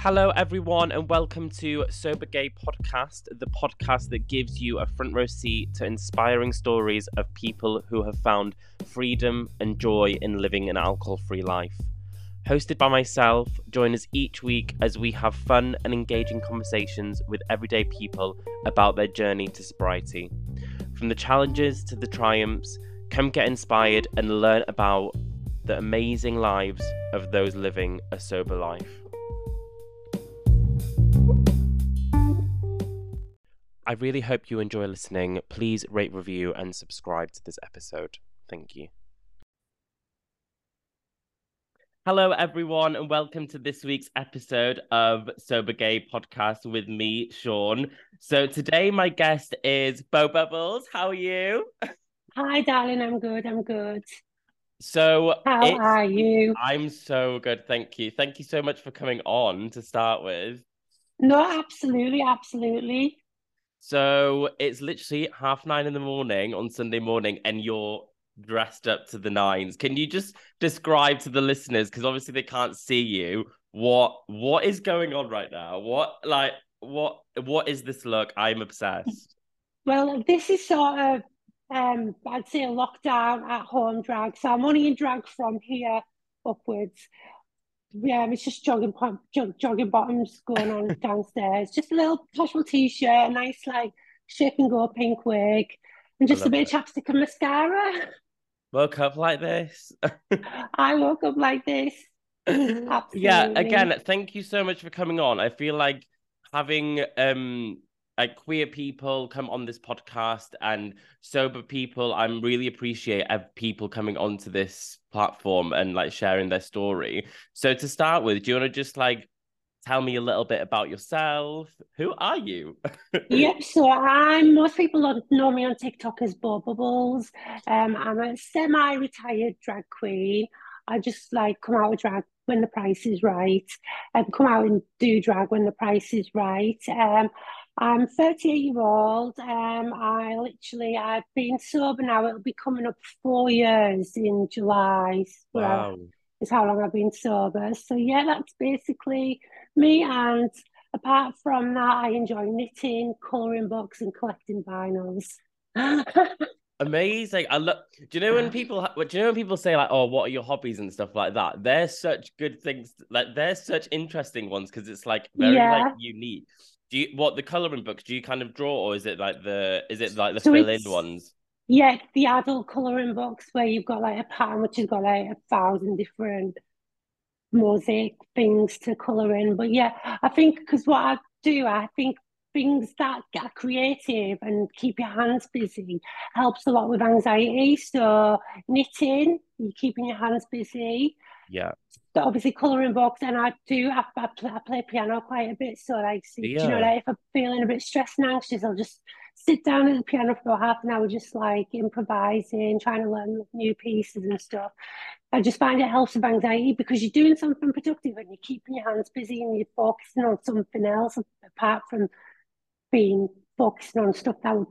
Hello, everyone, and welcome to Sober Gay Podcast, the podcast that gives you a front row seat to inspiring stories of people who have found freedom and joy in living an alcohol free life. Hosted by myself, join us each week as we have fun and engaging conversations with everyday people about their journey to sobriety. From the challenges to the triumphs, come get inspired and learn about the amazing lives of those living a sober life. I really hope you enjoy listening. Please rate, review, and subscribe to this episode. Thank you. Hello, everyone, and welcome to this week's episode of Sober Gay Podcast with me, Sion. So, today my guest is Beau Bubbles. How are you? Hi, darling. I'm good. I'm good. So, how are you? I'm so good. Thank you. Thank you so much for coming on to start with. No, absolutely. Absolutely. So it's literally half nine in the morning on Sunday morning, and you're dressed up to the nines. Can you just describe to the listeners, because obviously they can't see you, what what is going on right now? What like what what is this look? I'm obsessed. Well, this is sort of um I'd say a lockdown at home drag. So I'm only in drag from here upwards yeah, it's just jogging jog, jogging bottoms going on downstairs. Just a little casual t-shirt, a nice like shake and go pink wig, and just a bit of chapstick and mascara. Woke up like this. I woke up like this. Absolutely. Yeah, again, thank you so much for coming on. I feel like having um like queer people come on this podcast and sober people i'm really appreciate people coming onto this platform and like sharing their story. So to start with do you want to just like tell me a little bit about yourself? Who are you? Yeah so i'm most people know me on tiktok as Beau Bubbles. Um i'm a semi-retired drag queen. I just like come out of drag when the price is right and come out and do drag when the price is right. Um I'm 38 year old. Um, I literally I've been sober now. It'll be coming up four years in July. Wow. Is how long I've been sober. So yeah, that's basically me. And apart from that, I enjoy knitting, colouring books, and collecting vinyls. Amazing. I look. Do you know when people? Do you know when people say like, "Oh, what are your hobbies and stuff like that?" They're such good things. Like they're such interesting ones because it's like very yeah. like unique do you what the coloring books do you kind of draw or is it like the is it like the so fill in ones? Yeah the adult coloring books where you've got like a pattern which has got like a thousand different mosaic things to color in. But yeah i think because what i do i think things that get creative and keep your hands busy helps a lot with anxiety. So knitting you're keeping your hands busy. Yeah obviously colouring books, and I do I, I, play, I play piano quite a bit. So like, yeah. you know, like if I'm feeling a bit stressed and anxious, I'll just sit down at the piano for half an hour, just like improvising, trying to learn new pieces and stuff. I just find it helps with anxiety because you're doing something productive and you're keeping your hands busy and you're focusing on something else apart from being focusing on stuff that would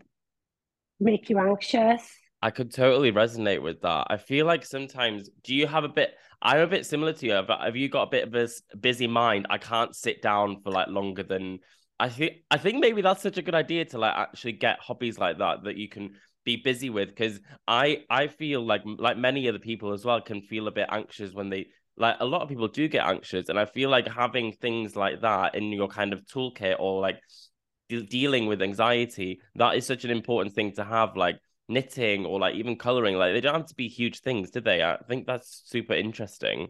make you anxious. I could totally resonate with that. I feel like sometimes, do you have a bit? I'm a bit similar to you, but have you got a bit of a busy mind? I can't sit down for like longer than I think. I think maybe that's such a good idea to like actually get hobbies like that that you can be busy with because I I feel like like many other people as well can feel a bit anxious when they like a lot of people do get anxious and I feel like having things like that in your kind of toolkit or like de- dealing with anxiety that is such an important thing to have like knitting or like even coloring like they don't have to be huge things did they? I think that's super interesting.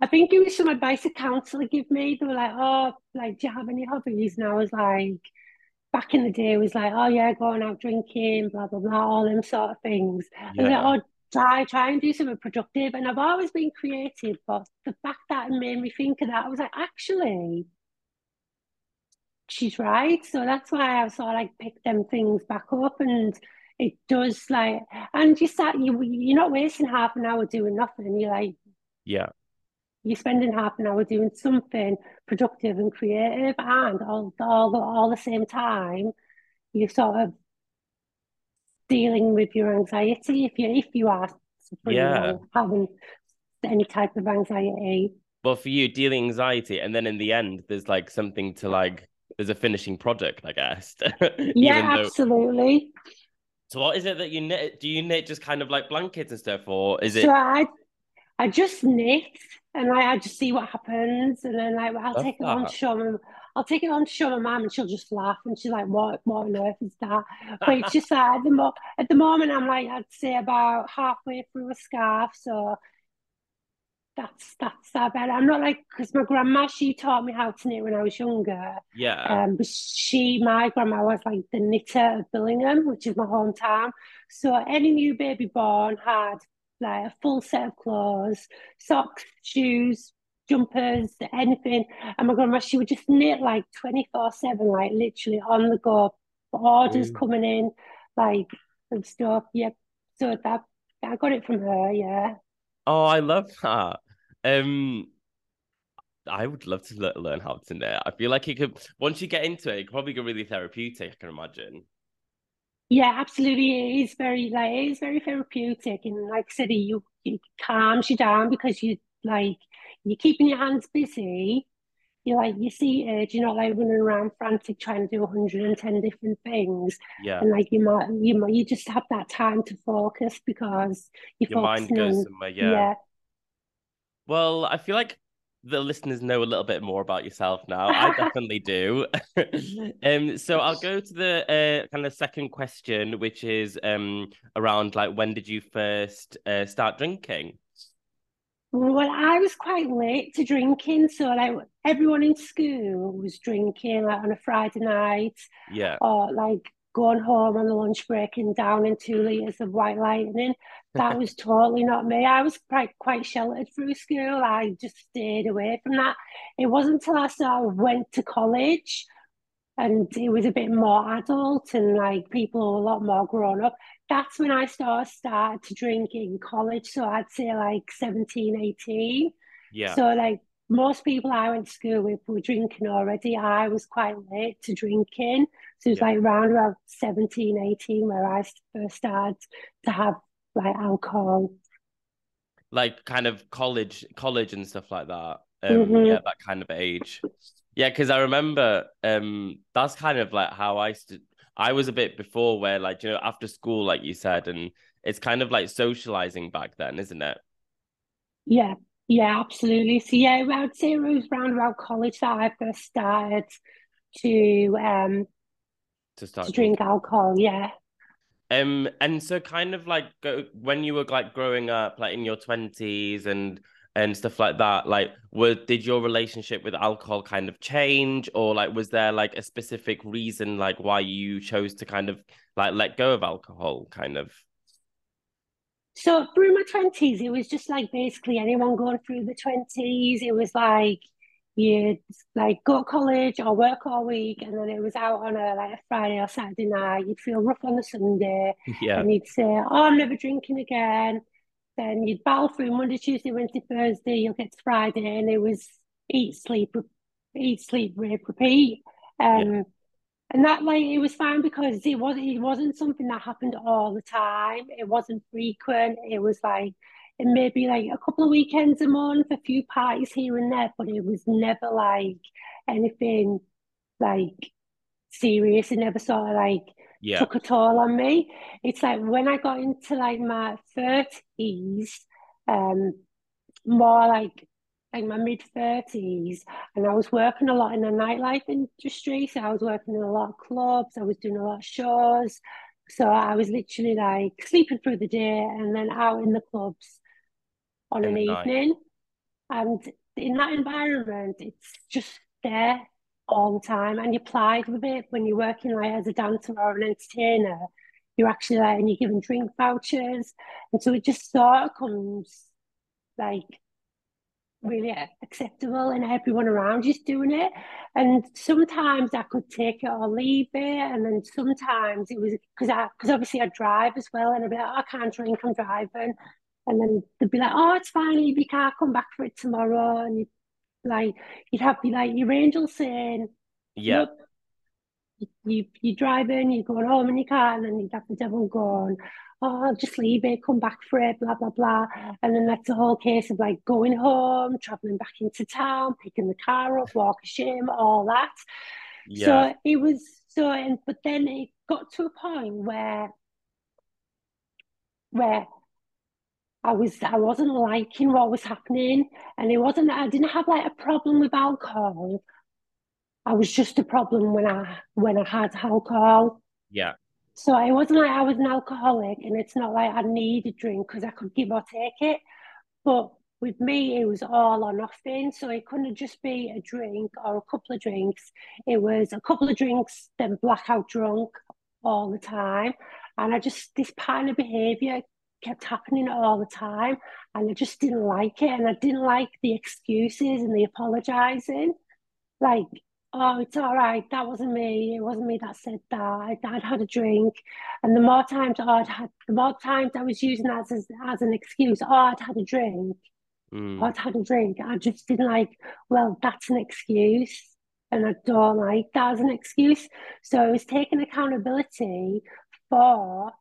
I think it was some advice a counselor gave me. They were like oh like do you have any hobbies? And i was like back in the day it was like oh yeah going out drinking blah blah blah all them sort of things. Yeah. and like, oh try try and do something productive. And i've always been creative but the fact that it made me think of that i was like actually she's right. So that's why i sort of like picked them things back up and it does like and you start you you're not wasting half an hour doing nothing you're like yeah you're spending half an hour doing something productive and creative and all all all the same time you're sort of dealing with your anxiety if you if you are yeah. having any type of anxiety but for you, dealing anxiety, and then in the end, there's like something to like. There's a finishing product, I guess. yeah, though... absolutely. So, what is it that you knit? Do you knit just kind of like blankets and stuff, or is it? So I, I just knit, and I, I just see what happens, and then like I'll Love take that. it on to show my, I'll take it on to show my mum, and she'll just laugh, and she's like, "What, what on earth is that?" But it's just that at the mo- at the moment, I'm like, I'd say about halfway through a scarf, so that's that's that bad. I'm not like because my grandma she taught me how to knit when I was younger. Yeah. Um, but she, my grandma was like the knitter of Billingham, which is my hometown. So any new baby born had like a full set of clothes, socks, shoes, jumpers, anything. And my grandma, she would just knit like 24 7, like literally on the go, orders mm. coming in, like and stuff. Yep. So that I got it from her, yeah. Oh, I love that. Um, I would love to learn how to knit. I feel like it could once you get into it, it could probably get really therapeutic. I can imagine. Yeah, absolutely. It is very like it is very therapeutic, and like I said, you it calms you down because you like you're keeping your hands busy. You're like you see it, you're not like running around frantic trying to do 110 different things. Yeah, and like you might you might you just have that time to focus because your mind goes somewhere. Yeah. yeah well, I feel like the listeners know a little bit more about yourself now. I definitely do. um, so I'll go to the uh, kind of second question, which is um around like when did you first uh, start drinking? Well, I was quite late to drinking, so like everyone in school was drinking like on a Friday night, yeah, or like going home on the lunch break and downing two litres of white lightning. That was totally not me. I was quite quite sheltered through school. I just stayed away from that. It wasn't until I sort of went to college and it was a bit more adult and like people a lot more grown up. That's when I started started to drink in college. So I'd say like 17, 18. Yeah. So like most people I went to school with were drinking already. I was quite late to drinking. So it was yeah. like around about 17, 18 where I first started to have like alcohol. Like kind of college, college and stuff like that. Um, mm-hmm. Yeah, that kind of age. Yeah, because I remember um, that's kind of like how I st- I was a bit before where like you know after school, like you said, and it's kind of like socializing back then, isn't it? Yeah, yeah, absolutely. So yeah, I would say it was around about college that I first started to um to start to drink alcohol. Yeah. Um, and so kind of like go, when you were like growing up, like in your twenties and and stuff like that, like were did your relationship with alcohol kind of change, or like was there like a specific reason like why you chose to kind of like let go of alcohol, kind of? So through my twenties, it was just like basically anyone going through the twenties. It was like you'd like go to college or work all week and then it was out on a like a Friday or Saturday night, you'd feel rough on the Sunday. Yeah. And you'd say, Oh, I'm never drinking again. Then you'd battle through Monday, Tuesday, Wednesday, Thursday, you'll get to Friday and it was eat, sleep, eat, sleep, rape, repeat. Um yeah. And that like it was fine because it was it wasn't something that happened all the time. It wasn't frequent. It was like it may be like a couple of weekends a month, a few parties here and there, but it was never like anything like serious. It never sort of like yeah. took a toll on me. It's like when I got into like my thirties, um, more like like my mid thirties, and I was working a lot in the nightlife industry. So I was working in a lot of clubs. I was doing a lot of shows. So I was literally like sleeping through the day and then out in the clubs on in an evening. And in that environment, it's just there all the time. And you're plied with it when you're working like as a dancer or an entertainer. You're actually like, and you're given drink vouchers. And so it just sort of comes like really acceptable and everyone around you's doing it. And sometimes I could take it or leave it. And then sometimes it was because I because obviously I drive as well and I'd be like, oh, I can't drink, I'm driving. And then they'd be like, oh, it's fine, leave your car, come back for it tomorrow. And you'd like, you'd have be like your angel saying, yeah. you, you, you're driving, you're going home in your car, and then you'd have the devil going, oh, I'll just leave it, come back for it, blah, blah, blah. And then that's a whole case of like going home, traveling back into town, picking the car up, walk of shame, all that. Yeah. So it was so, and but then it got to a point where, where I was I wasn't liking what was happening, and it wasn't I didn't have like a problem with alcohol. I was just a problem when I when I had alcohol. Yeah. So it wasn't like I was an alcoholic, and it's not like I need a drink because I could give or take it. But with me, it was all or nothing. So it couldn't just be a drink or a couple of drinks. It was a couple of drinks, then blackout drunk all the time. And I just, this pattern of behavior kept happening all the time. And I just didn't like it. And I didn't like the excuses and the apologizing. Like, oh, it's all right. That wasn't me. It wasn't me that said that. I, would had a drink. And the more times I'd had, the more times I was using that as, as an excuse, oh, I'd had a drink mm. I'd had a drink. I just didn't like, well, that's an excuse. And I don't like that as an excuse. So I was taking accountability for,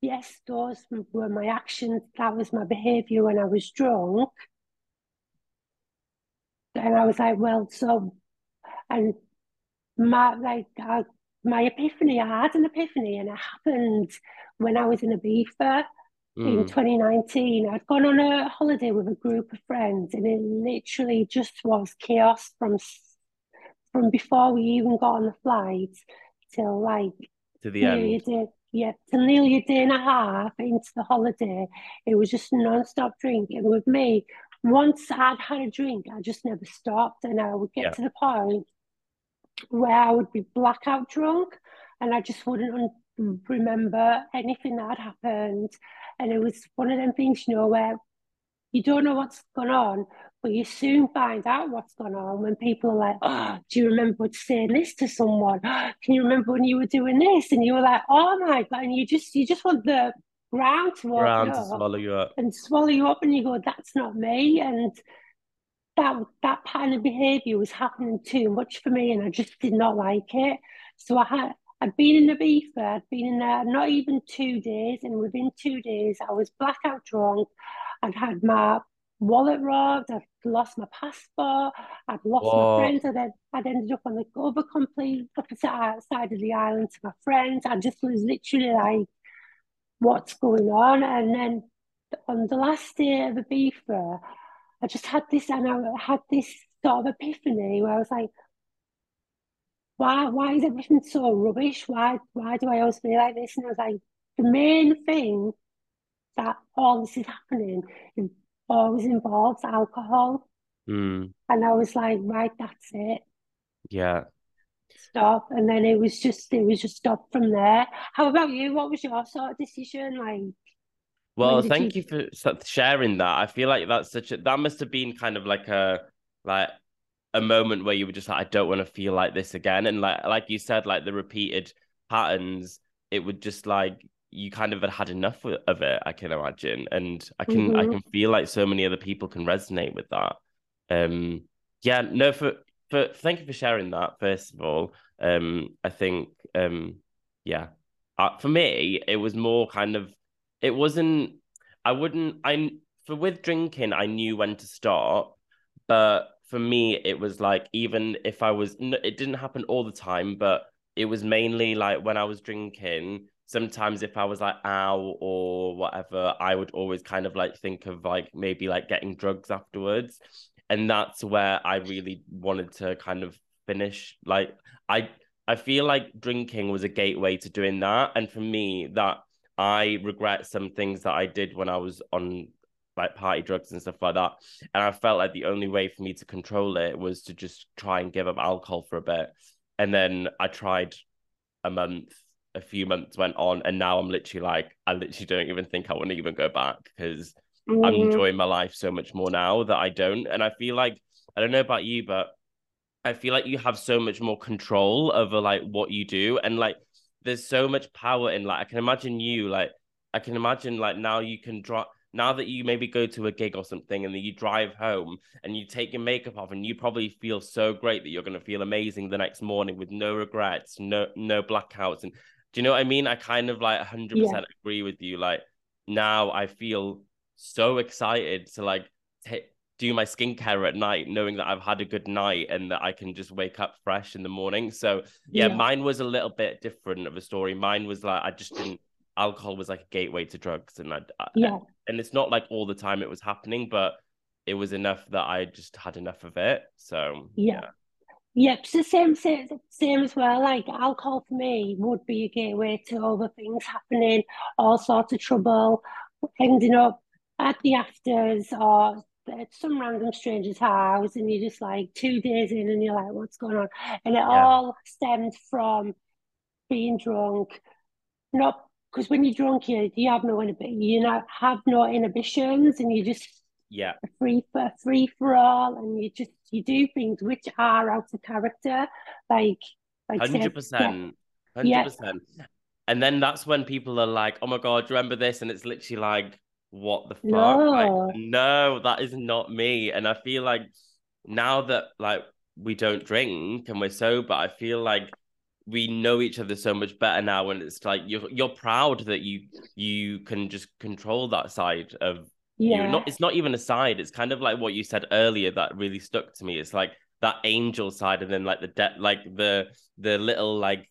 yes, those were my actions. That was my behavior when I was drunk. And I was like, well, so, and my, like, I, my epiphany, I had an epiphany and it happened when I was in Ibiza mm. in 2019. I'd gone on a holiday with a group of friends, and it literally just was chaos from from before we even got on the flight till like to the end. Day, yeah, till nearly a day and a half into the holiday. It was just non-stop drinking. With me, once I'd had a drink, I just never stopped, and I would get yeah. to the point where I would be blackout drunk, and I just wouldn't remember anything that had happened. And it was one of them things, you know, where you don't know what's going on, but you soon find out what's going on when people are like, oh, do you remember saying this to someone? Can you remember when you were doing this? And you were like, oh my God. And you just you just want the ground to, ground to swallow you up. And swallow you up and you go, that's not me. And that that pattern of behaviour was happening too much for me and I just did not like it. So I had I'd been in the Ibiza, I'd been in there not even two days, and within two days, I was blackout drunk. I'd had my wallet robbed, I'd lost my passport, I'd lost Whoa. my friends, I'd, I'd ended up on the other complete opposite side of the island to my friends. I just was literally like, what's going on? And then on the last day of the Ibiza, I just had this, and I had this sort of epiphany where I was like, why why is everything so rubbish? Why why do I always feel like this? And I was like, the main thing that all this is happening always involves alcohol. Mm. And I was like, right, that's it. Yeah. Stop. And then it was just it was just stop from there. How about you? What was your sort of decision? Like well, thank you... you for sharing that. I feel like that's such a that must have been kind of like a like a moment where you were just like, I don't want to feel like this again. And like like you said, like the repeated patterns, it would just like you kind of had had enough of it, I can imagine. And I can mm-hmm. I can feel like so many other people can resonate with that. Um yeah, no, for for thank you for sharing that, first of all. Um, I think um yeah. Uh, for me, it was more kind of it wasn't I wouldn't I for with drinking I knew when to stop, but for me, it was like even if I was, it didn't happen all the time, but it was mainly like when I was drinking. Sometimes if I was like ow or whatever, I would always kind of like think of like maybe like getting drugs afterwards, and that's where I really wanted to kind of finish. Like I, I feel like drinking was a gateway to doing that, and for me, that I regret some things that I did when I was on like party drugs and stuff like that. And I felt like the only way for me to control it was to just try and give up alcohol for a bit. And then I tried a month, a few months went on, and now I'm literally like, I literally don't even think I want to even go back because mm. I'm enjoying my life so much more now that I don't. And I feel like, I don't know about you, but I feel like you have so much more control over like what you do. And like, there's so much power in like, I can imagine you, like, I can imagine like now you can drop now that you maybe go to a gig or something and then you drive home and you take your makeup off and you probably feel so great that you're going to feel amazing the next morning with no regrets no no blackouts and Do you know what I mean? I kind of like 100% Yeah. agree with you. Like now I feel so excited to like t- do my skincare at night, knowing that I've had a good night and that I can just wake up fresh in the morning. So yeah, Yeah. mine was a little bit different of a story. Mine was like I just didn't. Alcohol was like a gateway to drugs, and I, I Yeah. and it's not like all the time it was happening, but it was enough that I just had enough of it. So Yeah. Yep, it's the same, same, same as well. Like alcohol for me would be a gateway to other things happening, all sorts of trouble, ending up at the afters or at some random stranger's house, and you're just like two days in, and you're like, "What's going on?" And it all stemmed from being drunk. Not because when you're drunk, you you have no you not have no inhibitions, and you just yeah, free for free for all, and you just you do things which are out of character, like like hundred percent, hundred Yeah. percent. And then that's when people are like, "Oh my god, you remember this?" And it's literally like, "What the fuck?" Like, No. no, that is not me. And I feel like now that like we don't drink and we're sober, I feel like we know each other so much better now, and it's like you're you're proud that you you can just control that side of you. yeah, Not it's not even a side. It's kind of like what you said earlier that really stuck to me. It's like that angel side, and then like the de- like the the little like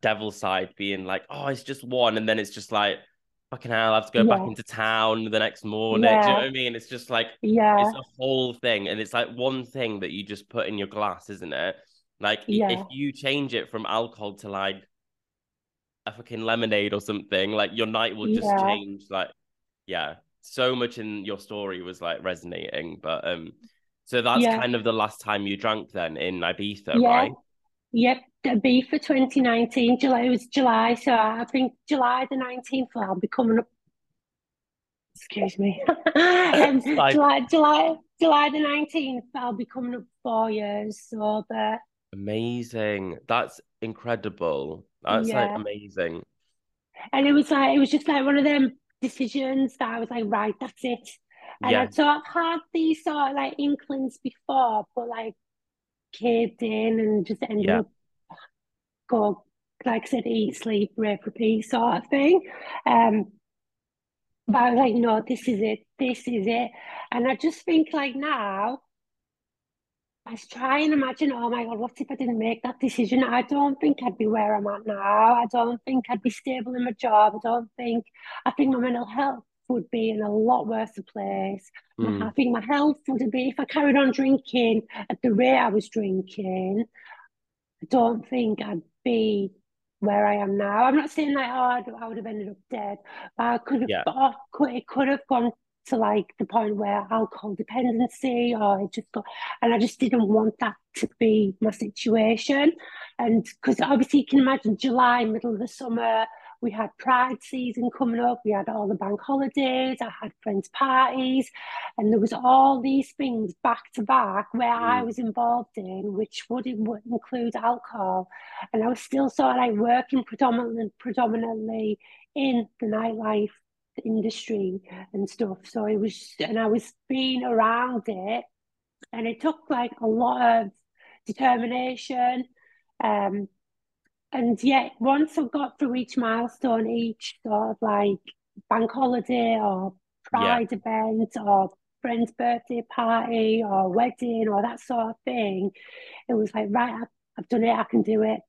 devil side being like, oh, it's just one, and then it's just like, fucking hell, I have to go back into town the next morning. Do you know what I mean? It's just like yeah, it's a whole thing, and it's like one thing that you just put in your glass, isn't it? Like Yeah. if you change it from alcohol to like a fucking lemonade or something, like your night will just Yeah. change. Like, yeah, so much in your story was like resonating, but um, so that's Yeah. kind of the last time you drank then in Ibiza, Yeah. right? yep. The B for 2019, July it was July, so I think July the 19th. Well, I'll be coming up. Excuse me. um, July, July, July the 19th. I'll be coming up four years sober. Amazing. That's incredible. That's like amazing. And it was like it was just like one of them decisions that I was like, right, that's it. And Yeah. I'd sort of had these sort of like inklings before, but like caved in and just ended Yeah. up go like I said, eat, sleep, rape, repeat sort of thing. Um, but I was like, no, this is it, this is it. And I just think like now, I try and imagine, oh my God, what if I didn't make that decision? I don't think I'd be where I'm at now. I don't think I'd be stable in my job. I don't think, I think my mental health would be in a lot worse place. Mm. I think my health would be, if I carried on drinking at the rate I was drinking, I don't think I'd be where I am now. I'm not saying like, oh, I would have ended up dead, but I could have, Yeah. could, it could have gone to like the point where alcohol dependency or it just got, and I just didn't want that to be my situation. And because obviously you can imagine July, middle of the summer, we had Pride season coming up, we had all the bank holidays, I had friends' parties, and there was all these things back to back where I Mm. was involved in, which would, would include alcohol. And I was still sort of like working predominantly predominantly in the nightlife industry and stuff. So it was, and I was being around it, and it took like a lot of determination. Um, and yet, once I got through each milestone, each sort of like bank holiday or pride event or friend's birthday party or wedding or that sort of thing, it was like, right, I've, I've done it, I can do it.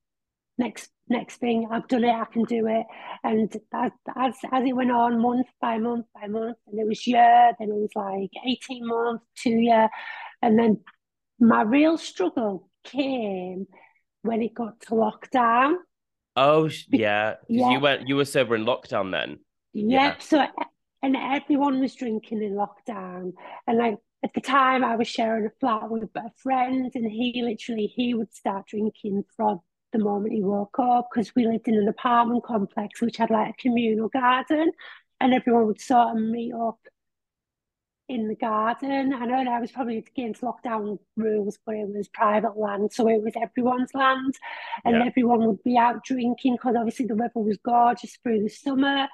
Next, next thing, I've done it, I can do it. And as, as, as it went on, month by month by month, and it was year, then it was like 18 months, two year. And then my real struggle came when it got to lockdown. Oh, yeah. Yeah. you went, you were sober in lockdown then. Yep. So, and everyone was drinking in lockdown. And like at the time, I was sharing a flat with a friend, and he literally he would start drinking from the moment he woke up because we lived in an apartment complex which had like a communal garden, and everyone would sort of meet up in the garden. I know I was probably against lockdown rules, but it was private land, so it was everyone's land, and Yeah. everyone would be out drinking because obviously the weather was gorgeous through the summer,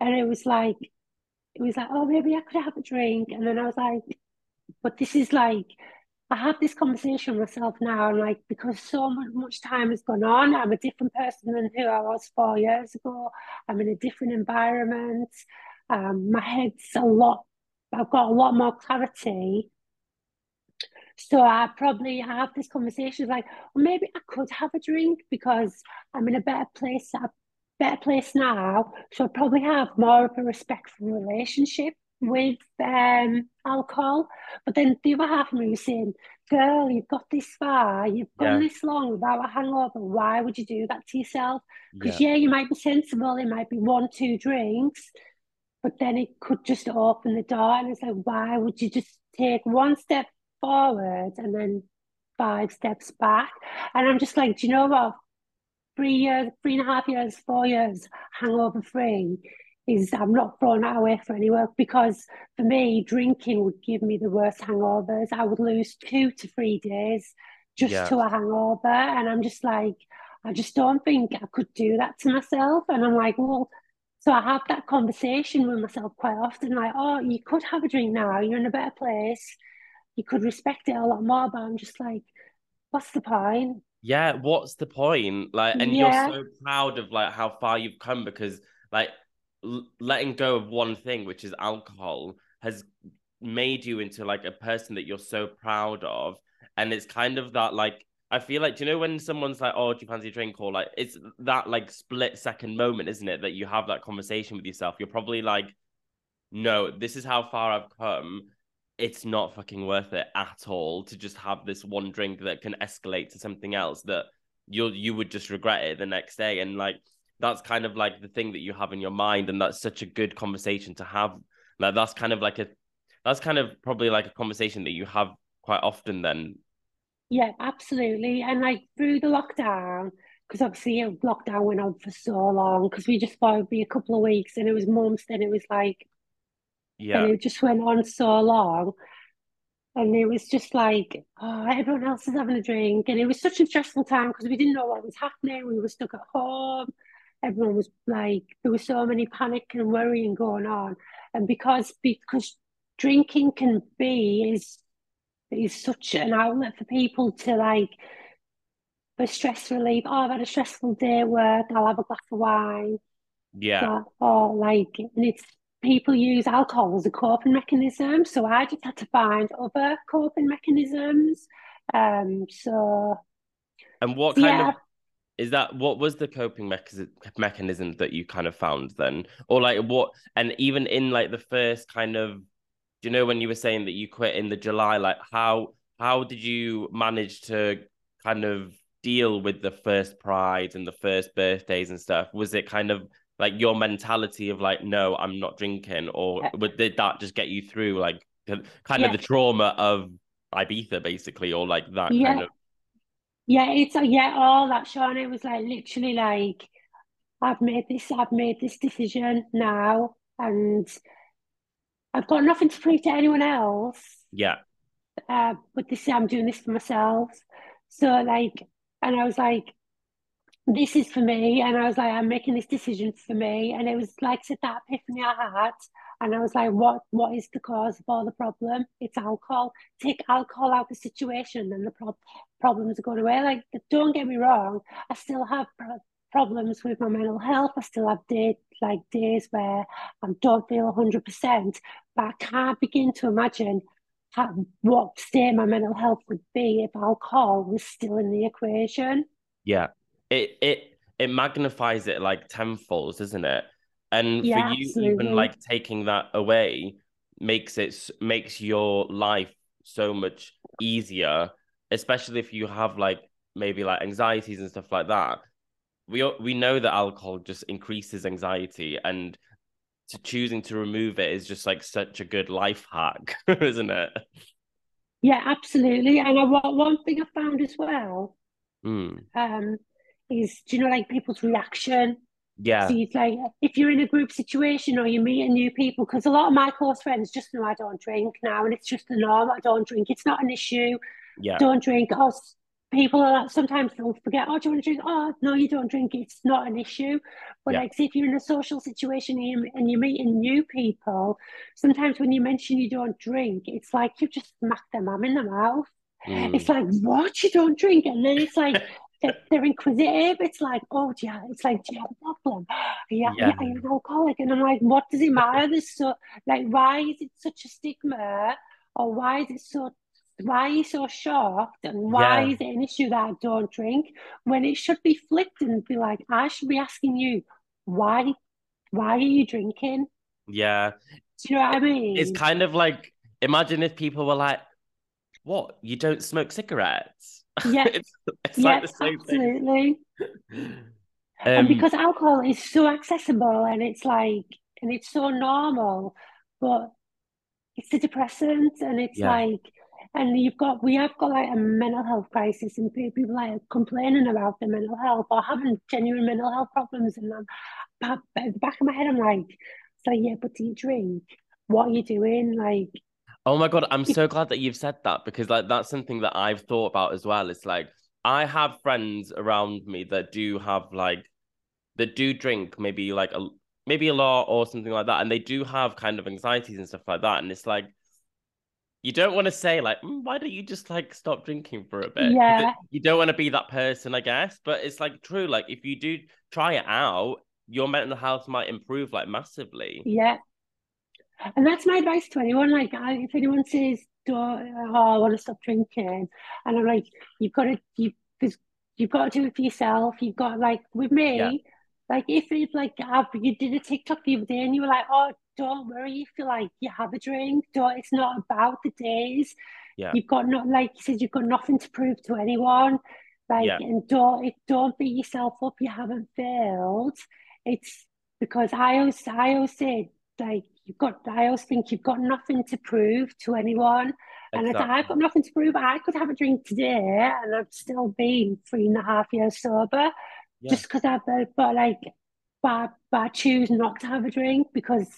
and it was like, it was like, oh, maybe I could have a drink, and then I was like, but this is like I have this conversation with myself now, and like because so much time has gone on, I'm a different person than who I was four years ago. I'm in a different environment. Um, my head's a lot. I've got a lot more clarity. So I probably have this conversation like, well, maybe I could have a drink because I'm in a better place, a better place now. So I probably have more of a respectful relationship with um, alcohol. But then the other half of me was saying, girl, you've got this far, you've gone yeah. this long without a hangover. Why would you do that to yourself? Because, yeah. yeah, you might be sensible, it might be one, two drinks, but then it could just open the door. And it's like, why would you just take one step forward and then five steps back? And I'm just like, do you know what? Three years, three and a half years, four years, hangover free is I'm not throwing that away for any work because for me, drinking would give me the worst hangovers. I would lose two to three days just yeah. to a hangover. And I'm just like, I just don't think I could do that to myself. And I'm like, well, so I have that conversation with myself quite often, like, oh, you could have a drink now, you're in a better place. You could respect it a lot more, but I'm just like, what's the point? Yeah, what's the point? Like, and yeah. you're so proud of like how far you've come because like letting go of one thing, which is alcohol, has made you into like a person that you're so proud of. And it's kind of that like I feel like do you know when someone's like, "Oh, do you fancy a drink?" or like it's that like split second moment, isn't it, that you have that conversation with yourself. You're probably like, "No, this is how far I've come. It's not fucking worth it at all to just have this one drink that can escalate to something else that you'll you would just regret it the next day." And like that's kind of like the thing that you have in your mind and that's such a good conversation to have like that's kind of like a that's kind of probably like a conversation that you have quite often then yeah absolutely. And like through the lockdown because obviously lockdown went on for so long because we just thought it'd be a couple of weeks and it was months then it was like yeah. and it just went on so long. And it was just like oh everyone else is having a drink and it was such a stressful time because we didn't know what was happening. We were stuck at home. Everyone was like there was so many panic and worrying going on. And because because drinking can be is is such an outlet for people to like for stress relief. Oh i've had a stressful day at work i'll have a glass of wine. Yeah. Or like and it's people use alcohol as a coping mechanism. So i just had to find other coping mechanisms. Um so and what kind yeah. of is that what was the coping mechanism mechanism that you kind of found then? Or like what and even in like the first kind of you know when you were saying that you quit in the july like how how did you manage to kind of deal with the first pride and the first birthdays and stuff was it kind of like your mentality of like no i'm not drinking or yeah. did that just get you through like kind yeah. of the trauma of ibiza basically or like that yeah. kind of yeah, it's yeah, all that Sion. It was like literally like I've made this, I've made this decision now, and I've got nothing to prove to anyone else. Yeah. Uh, but this I'm doing this for myself. So like, and I was like, this is for me, and I was like, I'm making this decision for me, and it was like said that epiphany I had, and I was like, what what is the cause of all the problem? It's alcohol. Take alcohol out of the situation, and the pro- problems are going away. Like, don't get me wrong, I still have problems with my mental health. I still have days like days where I don't feel 100%, but I can't begin to imagine how, what state my mental health would be if alcohol was still in the equation. Yeah, it it it magnifies it like tenfold, isn't it? And yeah, for you, absolutely. even like taking that away makes it makes your life so much easier, especially if you have like maybe like anxieties and stuff like that. We we know that alcohol just increases anxiety, and to choosing to remove it is just like such a good life hack, isn't it? Yeah, absolutely. And I, one thing I found as well mm. um, is, do you know, like people's reaction yeah. So it's like if you're in a group situation or you're meeting new people, because a lot of my close friends just know I don't drink now, and it's just the norm. I don't drink. It's not an issue. Yeah. Don't drink. Oh, people are sometimes they'll forget. Oh, do you want to drink? Oh, no, you don't drink. It's not an issue. But yeah. like, if you're in a social situation and you're, and you're meeting new people, sometimes when you mention you don't drink, it's like you've just smacked mum in the mouth. Mm. It's like, what? You don't drink? And then it's like, they're, inquisitive. It's like, oh, yeah. It's like, do you have a problem? Yeah, yeah. are you an alcoholic? And I'm like, what does it matter? This so like, why is it such a stigma, or why is it so? Why are you so shocked? And why yeah. is it an issue that I don't drink? When it should be flipped and be like, I should be asking you, why, why are you drinking? Yeah. Do you know what I mean? It's kind of like imagine if people were like, "What? You don't smoke cigarettes?" Yeah, it's, it's yes, like absolutely. um, and because alcohol is so accessible and it's like and it's so normal, but it's a depressant and it's yeah. like and you've got we have got like a mental health crisis and people like complaining about their mental health or having genuine mental health problems and I'm, at the back of my head I'm like so yeah but do you drink what are you doing like Oh my god, I'm so glad that you've said that because like that's something that I've thought about as well. It's like I have friends around me that do have like that do drink maybe like a maybe a lot or something like that, and they do have kind of anxieties and stuff like that. And it's like you don't want to say like, mm, why don't you just like stop drinking for a bit? Yeah, you don't want to be that person, I guess. But it's like true. Like if you do try it out, your mental health might improve like massively. Yeah, and that's my advice to anyone. Like, if anyone says, "Oh, I want to stop drinking," and I'm like, "You've got to, you, because you've got to do it for yourself. You've got like with me, yeah. like if it's like I, you did a TikTok the other day and you were like, "Oh, don't worry if you like you have a drink. Don't. It's not about the days. Yeah. You've got not like you said. You've got nothing to prove to anyone. Like, yeah. and don't it, don't beat yourself up. You haven't failed. It's because I always I always say like you've got I always think you've got nothing to prove to anyone. Exactly. And I've got nothing to prove. I could have a drink today and I've still been three and a half years sober. Yeah. Just because I've uh, but like but, but I choose not to have a drink because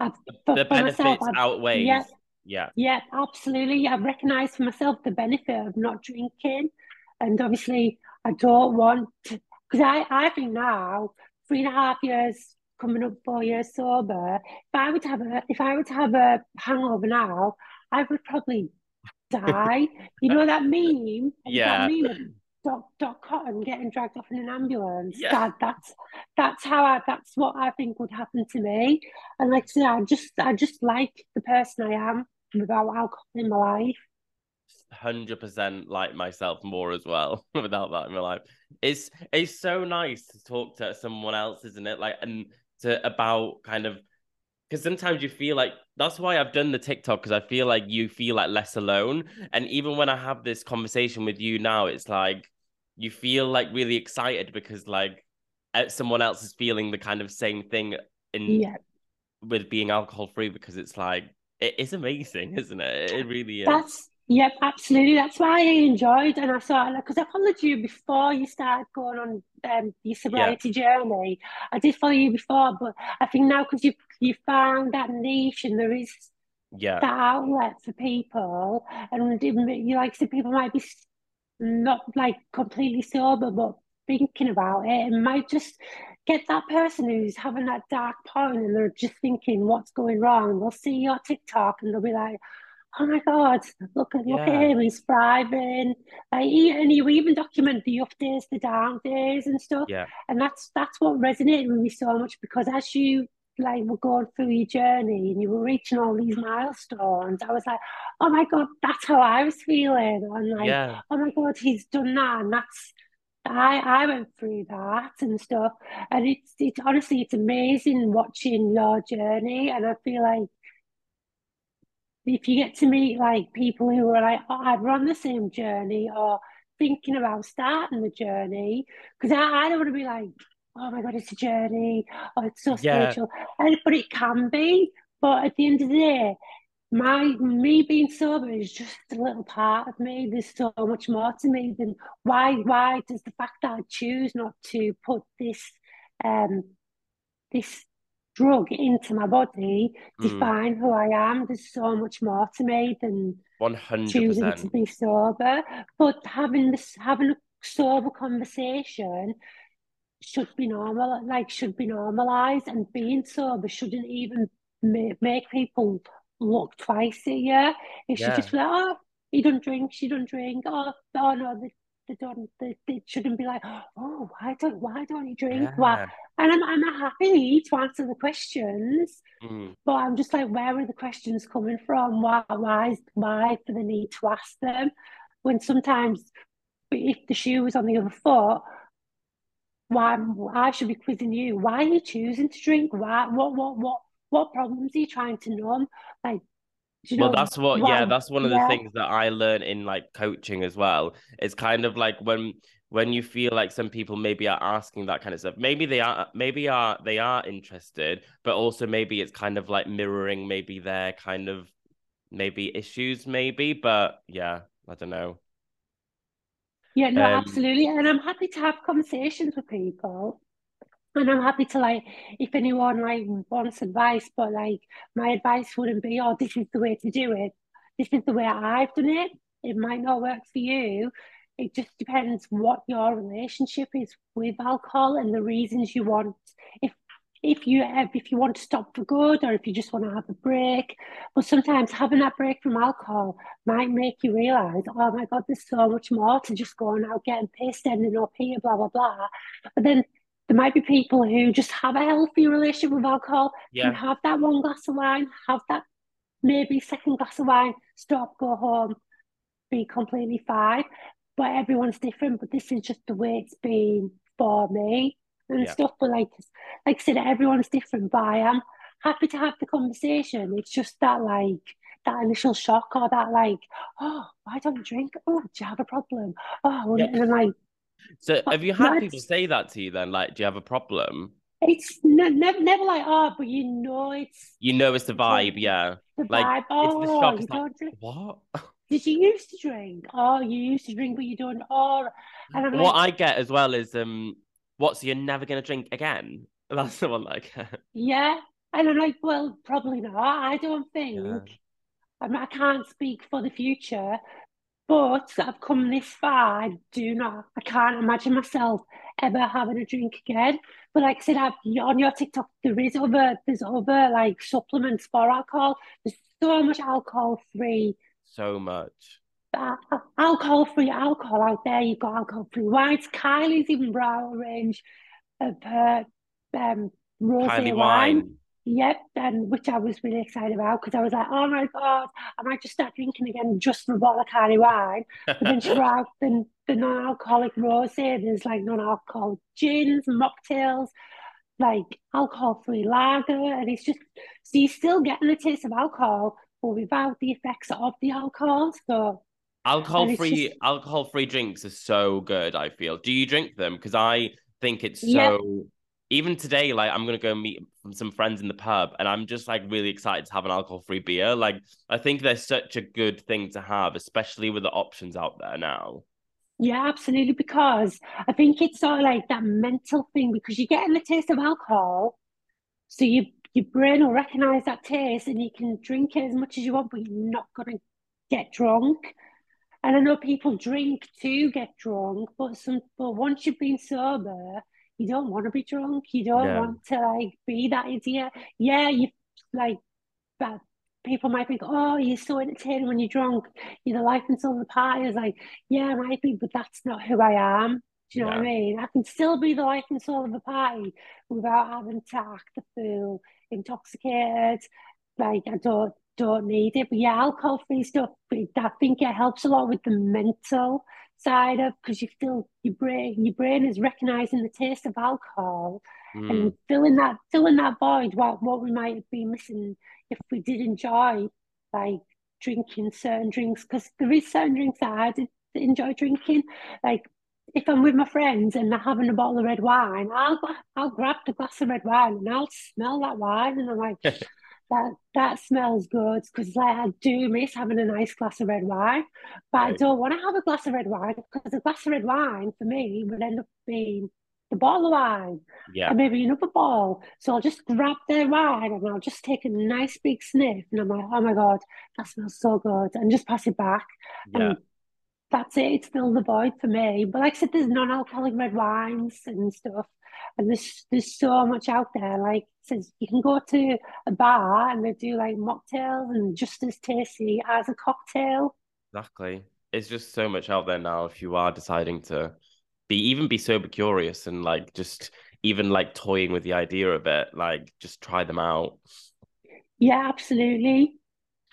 I've the, the benefits myself, outweigh yeah, yeah. Yeah, absolutely. I've recognized for myself the benefit of not drinking. And obviously I don't want because I, I think now, three and a half years coming up four years sober, if I were to have a if I were to have a hangover now, I would probably die. you know that meme? Yeah. That meme Dot, Dot Cotton getting dragged off in an ambulance. Yeah. That, that's that's how I that's what I think would happen to me. And like I I just I just like the person I am without alcohol in my life. Hundred percent like myself more as well without that in my life. It's it's so nice to talk to someone else, isn't it? Like and to about kind of because sometimes you feel like that's why I've done the TikTok because I feel like you feel like less alone. And even when I have this conversation with you now, it's like you feel like really excited because like someone else is feeling the kind of same thing in yeah. with being alcohol free because it's like it is amazing, isn't it? It really is. That's Yep, absolutely. That's why I enjoyed, and I saw because I followed you before you started going on um, your sobriety yeah. journey. I did follow you before, but I think now because you you found that niche and there is yeah that outlet for people, and you like so people might be not like completely sober, but thinking about it, and might just get that person who's having that dark point and they're just thinking what's going wrong. They'll see your TikTok and they'll be like oh my god, look at yeah. look at him, he's thriving. Like, he, and you even document the up days, the down days, and stuff. Yeah, and that's that's what resonated with me so much because as you like were going through your journey and you were reaching all these milestones, I was like, oh my god, that's how I was feeling. And like, yeah. oh my god, he's done that, and that's. I, I went through that and stuff, and it's it's honestly it's amazing watching your journey, and I feel like if you get to meet like people who are like, oh, I've run the same journey or thinking about starting the journey, because I, I don't want to be like, oh my god, it's a journey, oh, it's so yeah. spiritual, and, but it can be. But at the end of the day, my me being sober is just a little part of me. There's so much more to me than why. Why does the fact that I choose not to put this um this drug into my body define mm. who I am. There's so much more to me than 100%. choosing to be sober. But having this, having a sober conversation should be normal, like should be normalized, and being sober shouldn't even make, make people look twice a year. It should yeah. just be like, oh, he don't drink, she don't drink. Oh, oh no, they, they don't. They, they shouldn't be like, oh, why don't why don't you drink? Yeah. Why? And I'm I'm happy to answer the questions, mm. but I'm just like, where are the questions coming from? Why why why for the need to ask them? When sometimes, if the shoe was on the other foot, why I should be quizzing you. Why are you choosing to drink? Why what what what what problems are you trying to numb? Like you know, well, that's what, why, yeah, that's one of the yeah. things that I learned in like coaching as well. It's kind of like when when you feel like some people maybe are asking that kind of stuff, maybe they are, maybe are they are interested, but also maybe it's kind of like mirroring maybe their kind of maybe issues, maybe. But yeah, I don't know. Yeah, no, um, absolutely. And I'm happy to have conversations with people. And I'm happy to like if anyone like wants advice, but like my advice wouldn't be, oh, this is the way to do it. This is the way I've done it. It might not work for you. It just depends what your relationship is with alcohol and the reasons you want. If if you have, if you want to stop for good or if you just want to have a break. But sometimes having that break from alcohol might make you realize, oh my God, there's so much more to just going out getting pissed, ending up here, blah, blah, blah. But then there might be people who just have a healthy relationship with alcohol, yeah. can have that one glass of wine, have that maybe second glass of wine, stop, go home, be completely fine. But everyone's different, but this is just the way it's been for me and yeah. stuff. But like, like I said, everyone's different. But I am happy to have the conversation. It's just that like that initial shock or that like, oh, why don't you drink? Oh, do you have a problem? Oh, yeah. and I'm like. So have you had people say that to you then? Like, do you have a problem? It's ne- never, never like, oh, but you know it's. You know it's the vibe, yeah. The like, vibe. Oh, it's the shock. It's like, drink. what? Did you used to drink? Oh, you used to drink, but you don't. Oh, and I'm what like, I get as well is um what? So you're never going to drink again? That's the one like. yeah, and I'm like, well, probably not. I don't think. Yeah. I, mean, I can't speak for the future, but I've come this far. I do not. I can't imagine myself ever having a drink again. But like I said, I've, on your TikTok, there is other there's other like supplements for alcohol. There's so much alcohol free. So much alcohol free alcohol out there. You've got alcohol free whites. Kylie's even brought a range of her um, rose wine. wine. Yep, and which I was really excited about because I was like, oh my god, I might just start drinking again just for a bottle of Kylie wine. But then she brought the, the non-alcoholic rose. There's like non-alcoholic gins, mocktails, like alcohol-free lager, and it's just so you're still getting the taste of alcohol, but without the effects of the alcohol. So Alcohol free just... alcohol free drinks are so good, I feel. Do you drink them? Because I think it's so yeah. even today, like I'm gonna go meet some friends in the pub and I'm just like really excited to have an alcohol free beer. Like I think they're such a good thing to have, especially with the options out there now. Yeah, absolutely. Because I think it's sort of like that mental thing because you're getting the taste of alcohol. So you your brain will recognize that taste and you can drink it as much as you want, but you're not gonna get drunk. And I know people drink to get drunk, but some but once you've been sober, you don't want to be drunk. You don't yeah. want to like be that idiot. Yeah, you like but people might think, oh, you're so entertaining when you're drunk. You're the life and soul of the party. It's like, yeah, I might be, but that's not who I am. Do you know yeah. what I mean? I can still be the life and soul of the party without having to act the fool, intoxicated. Like I don't don't need it. But yeah, alcohol free stuff, I think it helps a lot with the mental side of because you feel your brain your brain is recognizing the taste of alcohol mm. and filling that filling that void what what we might be missing if we did enjoy like drinking certain drinks because there is certain drinks that I did enjoy drinking like if I'm with my friends and they're having a bottle of red wine, I'll I'll grab the glass of red wine and I'll smell that wine and I'm like, that that smells good because like I do miss having a nice glass of red wine, but right. I don't want to have a glass of red wine because a glass of red wine for me would end up being the bottle of wine, yeah, and maybe another bottle. So I'll just grab the wine and I'll just take a nice big sniff, and I'm like, oh my god, that smells so good, and just pass it back, yeah. and that's it. It's still the void for me. But like I said, there's non-alcoholic red wines and stuff and there's there's so much out there. Like says you can go to a bar and they do like mocktails and just as tasty as a cocktail. Exactly. It's just so much out there now if you are deciding to be even be sober curious and like just even like toying with the idea of it, like just try them out. Yeah, absolutely.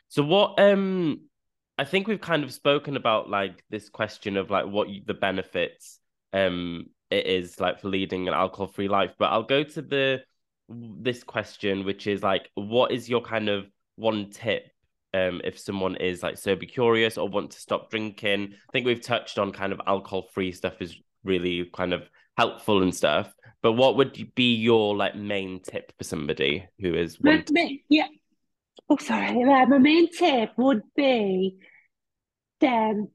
So what um I think we've kind of spoken about like this question of like what you, the benefits um it is like for leading an alcohol free life, but I'll go to the this question which is like what is your kind of one tip um if someone is like sober curious or want to stop drinking? I think we've touched on kind of alcohol free stuff is really kind of helpful and stuff. But what would be your like main tip for somebody who is my, my, yeah. Oh, sorry. Uh, my main tip would be um,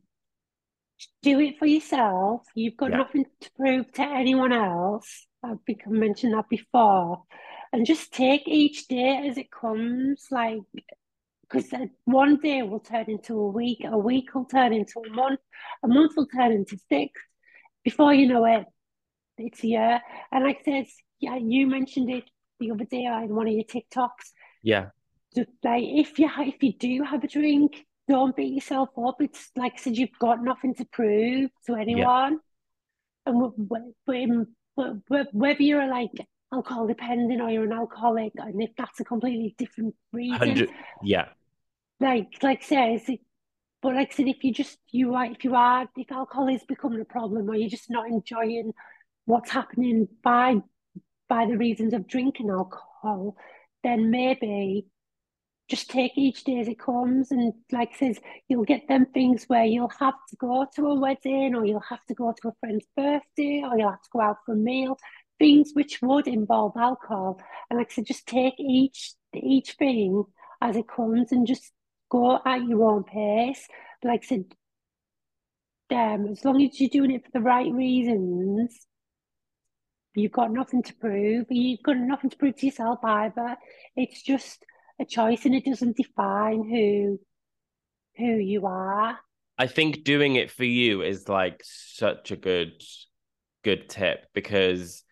do it for yourself. You've got yeah. nothing to prove to anyone else. I've mentioned that before. And just take each day as it comes. Like, because one day will turn into a week, a week will turn into a month, a month will turn into six. Before you know it, it's a year. And like I said, yeah, you mentioned it the other day in one of your TikToks. Yeah. Just like if you if you do have a drink, don't beat yourself up. It's like I said, you've got nothing to prove to anyone. Yeah. And whether you're like alcohol dependent or you're an alcoholic, and if that's a completely different reason, yeah. Like like says, but like I said, if you just you are if you are if alcohol is becoming a problem or you're just not enjoying what's happening by by the reasons of drinking alcohol, then maybe just take each day as it comes. And like says, you'll get them things where you'll have to go to a wedding or you'll have to go to a friend's birthday or you'll have to go out for a meal, things which would involve alcohol. And like I said, just take each each thing as it comes and just go at your own pace. Like I said, um, as long as you're doing it for the right reasons, you've got nothing to prove. You've got nothing to prove to yourself either. It's just a choice and it doesn't define who who you are. I think doing it for you is like such a good good tip because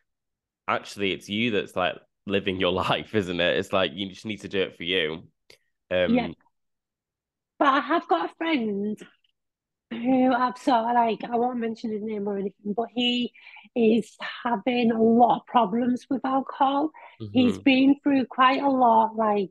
actually it's you that's like living your life, isn't it? It's like you just need to do it for you. Um yeah. But I have got a friend who I've sort of like I won't mention his name or anything, but he is having a lot of problems with alcohol. Mm-hmm. He's been through quite a lot, like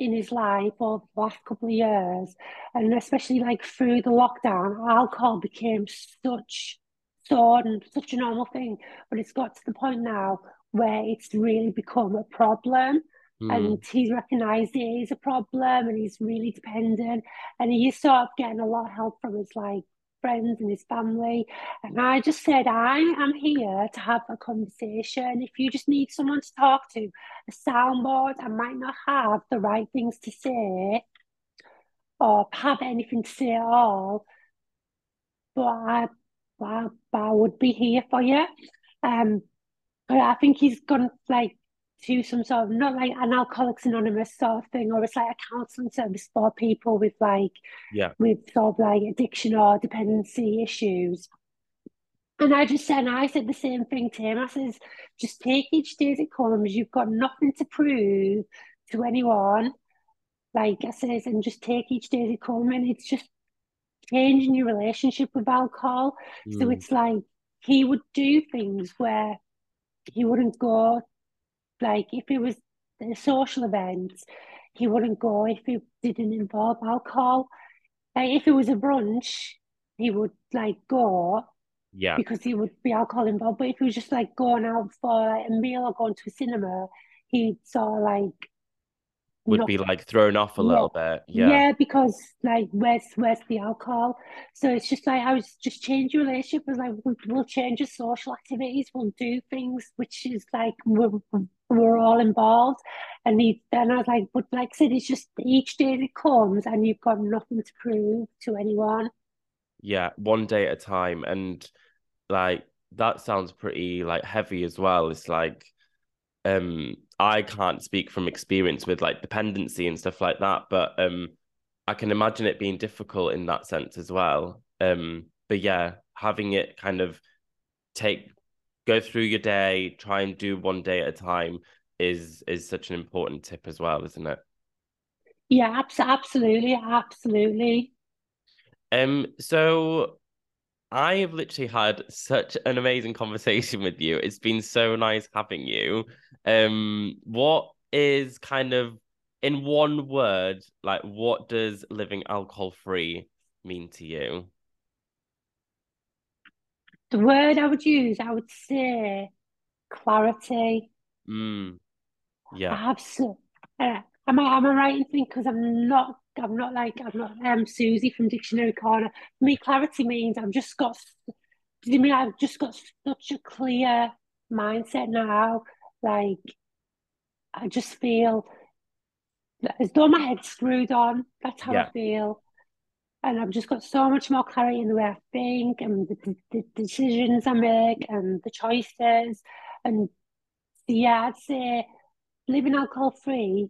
in his life over the last couple of years, and especially like through the lockdown, alcohol became such so and such a normal thing. But it's got to the point now where it's really become a problem. Mm. And he's recognised it is a problem and he's really dependent. And he's sort of getting a lot of help from his like friends and his family. And I just said, I am here to have a conversation. If you just need someone to talk to, a soundboard, I might not have the right things to say or have anything to say at all, but I, I, I would be here for you. Um, but I think he's gone like to some sort of not like an Alcoholics Anonymous sort of thing, or it's like a counselling service for people with like yeah with sort of like addiction or dependency issues. And I just said, and I said the same thing to him. I says, just take each day as it comes. You've got nothing to prove to anyone. Like I says, and just take each day as it comes. And it's just changing your relationship with alcohol. Mm. So it's like he would do things where he wouldn't go like if it was a social event, he wouldn't go if it didn't involve alcohol. Like if it was a brunch, he would like go. Yeah. Because he would be alcohol involved. But if he was just like going out for like, a meal or going to a cinema, he'd sort of like would be like thrown off a little bit. Yeah. Yeah, because like where's where's the alcohol? So it's just like I was just change your relationship. was like we'll, we'll change your social activities. We'll do things which is like we're we're all involved. And he then I was like, but like I said, it's just each day that comes and you've got nothing to prove to anyone. Yeah, one day at a time. And like that sounds pretty like heavy as well. It's like um I can't speak from experience with like dependency and stuff like that, but um, I can imagine it being difficult in that sense as well. Um, but yeah, having it kind of take go through your day, try and do one day at a time is is such an important tip as well, isn't it? Yeah, absolutely, absolutely. Um, so I have literally had such an amazing conversation with you. It's been so nice having you. Um, what is kind of in one word, like what does living alcohol free mean to you? The word I would use, I would say clarity. Mm. Yeah. Absolutely. Uh, am I am I right in thinking because I'm not I'm not like I'm not um Susie from Dictionary Corner. For me, clarity means I've just got. Do you mean I've just got such a clear mindset now? Like I just feel as though my head's screwed on. That's how yeah. I feel. And I've just got so much more clarity in the way I think and the, the decisions I make and the choices. And yeah, I'd say living alcohol free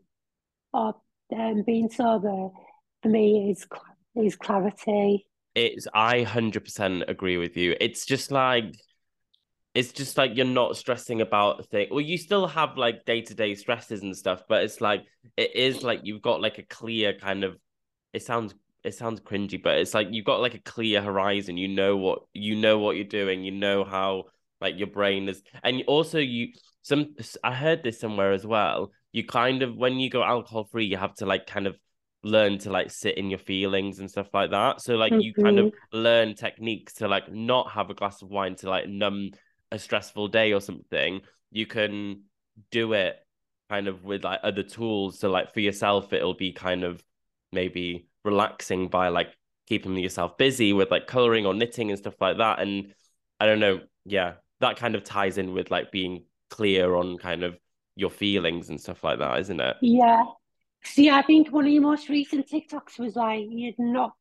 or um, being sober for me is is clarity. It's I hundred percent agree with you. It's just like it's just like you're not stressing about things. Well, you still have like day to day stresses and stuff, but it's like it is like you've got like a clear kind of. It sounds it sounds cringy, but it's like you've got like a clear horizon. You know what you know what you're doing. You know how like your brain is, and also you some. I heard this somewhere as well. You kind of when you go alcohol free, you have to like kind of learn to like sit in your feelings and stuff like that. So like mm-hmm. you kind of mm-hmm. learn techniques to like not have a glass of wine to like numb a stressful day or something, you can do it kind of with like other tools. So like for yourself, it'll be kind of maybe relaxing by like keeping yourself busy with like coloring or knitting and stuff like that. And I don't know, yeah, that kind of ties in with like being clear on kind of your feelings and stuff like that, isn't it? Yeah. See, I think one of your most recent TikToks was like you'd not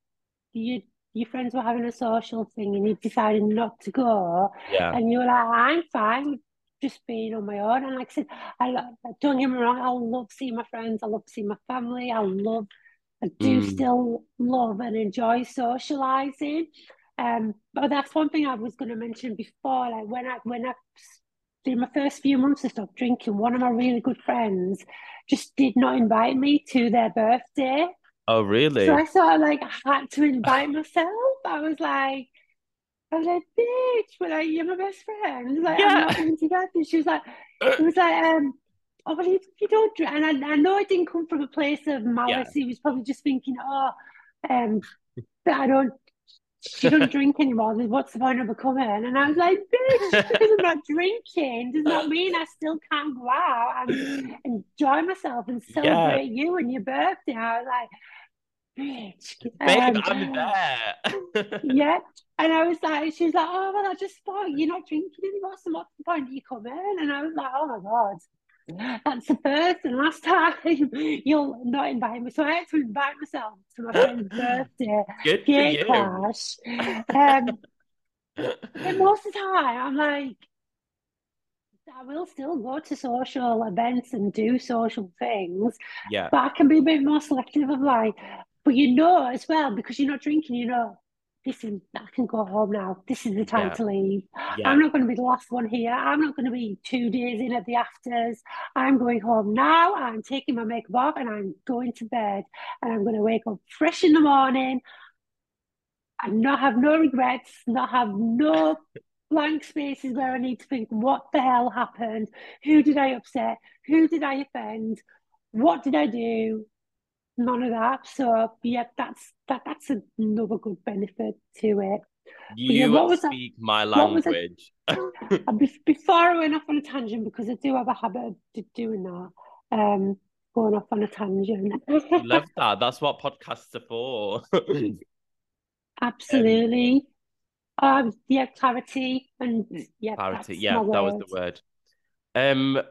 you'd your friends were having a social thing and you decided not to go. Yeah. And you were like, I'm fine with just being on my own. And like I said, I love, don't get me wrong, I love seeing my friends, I love seeing my family, I love, I do mm. still love and enjoy socializing. Um, but that's one thing I was going to mention before. Like when I when I did my first few months of stop drinking, one of my really good friends just did not invite me to their birthday. Oh, really? So I sort of like had to invite myself. I was like, I was like, bitch, but like, you're my best friend. Like, yeah. I'm not going to that. And she was like, it was like, um, oh, but you, you don't drink. And I, I know it didn't come from a place of malice. Yeah. He was probably just thinking, oh, um, I don't, she doesn't drink anymore. What's the point of her coming? And I was like, bitch, because I'm not drinking does not mean I still can't go out and enjoy myself and celebrate yeah. you and your birthday. I was like. Babe, I'm there. yeah. And I was like, she was like, oh, well, I just thought you're not drinking anymore. So what's the point of you come in? And I was like, oh my God, that's the first and last time you'll not invite me. So I had to invite myself to my friend's birthday. Good Gay clash. Um, and most of the time, I'm like, I will still go to social events and do social things. Yeah. But I can be a bit more selective of like, but you know as well, because you're not drinking, you know, this is I can go home now. This is the time yeah. to leave. Yeah. I'm not going to be the last one here. I'm not going to be two days in at the afters. I'm going home now. I'm taking my makeup off and I'm going to bed. And I'm going to wake up fresh in the morning and not have no regrets, not have no blank spaces where I need to think, what the hell happened? Who did I upset? Who did I offend? What did I do? None of that. So yeah, that's that that's another good benefit to it. You yeah, what was speak my language. before I went off on a tangent, because I do have a habit of doing that, um, going off on a tangent. Love that. That's what podcasts are for. Absolutely. Um, um, yeah, clarity and yeah, clarity. Yeah, that was the word. Um,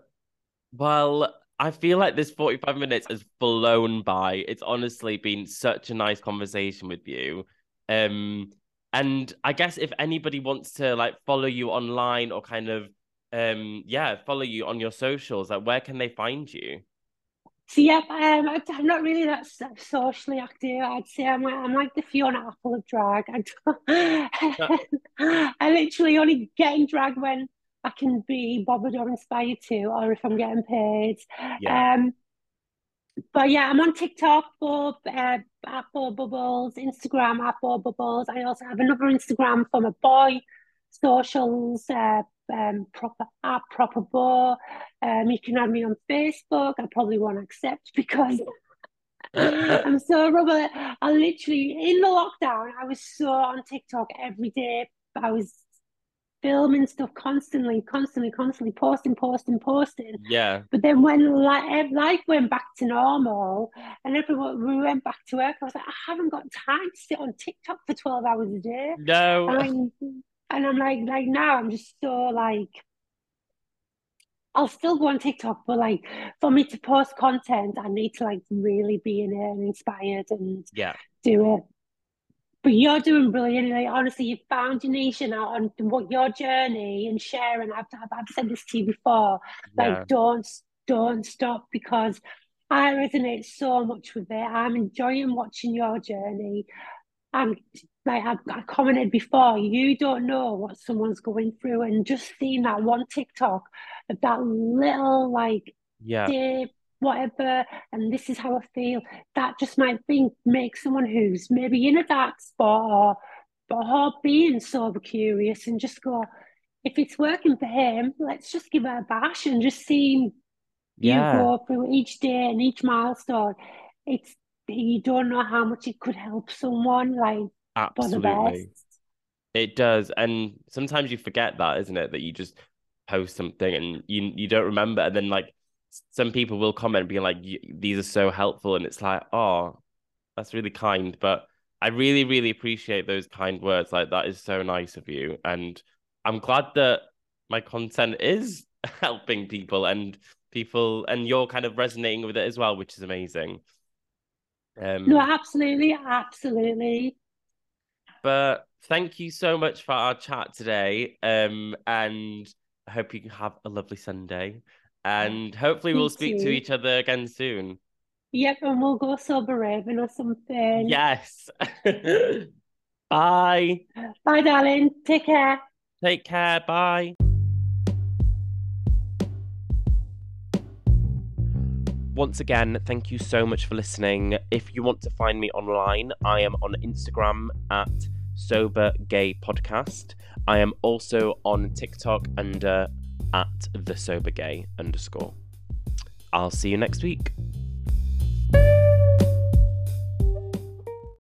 well, I feel like this 45 minutes has flown by. It's honestly been such a nice conversation with you. Um, and I guess if anybody wants to like follow you online or kind of um yeah, follow you on your socials, like where can they find you? So yeah, um, I'm not really that socially active. I'd say I'm like, I'm like the Fiona Apple of drag. I, I literally only get in drag when I can be bothered or inspired to, or if I'm getting paid. Yeah. Um, but yeah, I'm on TikTok for uh, at Beau Bubbles, Instagram at Beau Bubbles. I also have another Instagram for my boy, socials, uh, um, proper at Proper Bo. Um, you can add me on Facebook. I probably won't accept because I'm so rubber. I literally in the lockdown, I was so on TikTok every day. I was filming stuff constantly, constantly, constantly, posting, posting, posting. Yeah. But then when life, life went back to normal and everyone we went back to work, I was like, I haven't got time to sit on TikTok for 12 hours a day. No. And I'm, and I'm like, like now I'm just so like I'll still go on TikTok, but like for me to post content, I need to like really be in it and inspired and yeah, do it. But you're doing brilliant. Like, honestly, you've found your niche now on what your journey and sharing. I've, I've, I've said this to you before. Like, yeah. don't don't stop because I resonate so much with it. I'm enjoying watching your journey. And like I, I commented before, you don't know what someone's going through, and just seeing that one TikTok of that little like yeah dip, whatever, and this is how I feel. That just might think make someone who's maybe in a dark spot or, or being sober curious and just go, if it's working for him, let's just give it a bash and just see yeah. you go through each day and each milestone. It's you don't know how much it could help someone. Like absolutely, it does. And sometimes you forget that, isn't it? That you just post something and you you don't remember, and then like some people will comment being like, "These are so helpful," and it's like, "Oh, that's really kind." But I really, really appreciate those kind words. Like that is so nice of you, and I'm glad that my content is helping people and people and you're kind of resonating with it as well, which is amazing. Um, no, absolutely, absolutely. But thank you so much for our chat today. Um, and I hope you have a lovely Sunday. Mm. And hopefully we'll speak to each other again soon. Yep, and we'll go sober raving or something. Yes. Bye. Bye, darling. Take care. Take care. Bye. once again, thank you so much for listening. If you want to find me online, I am on Instagram at Sober Gay Podcast. I am also on TikTok under at the Sober Gay underscore. I'll see you next week.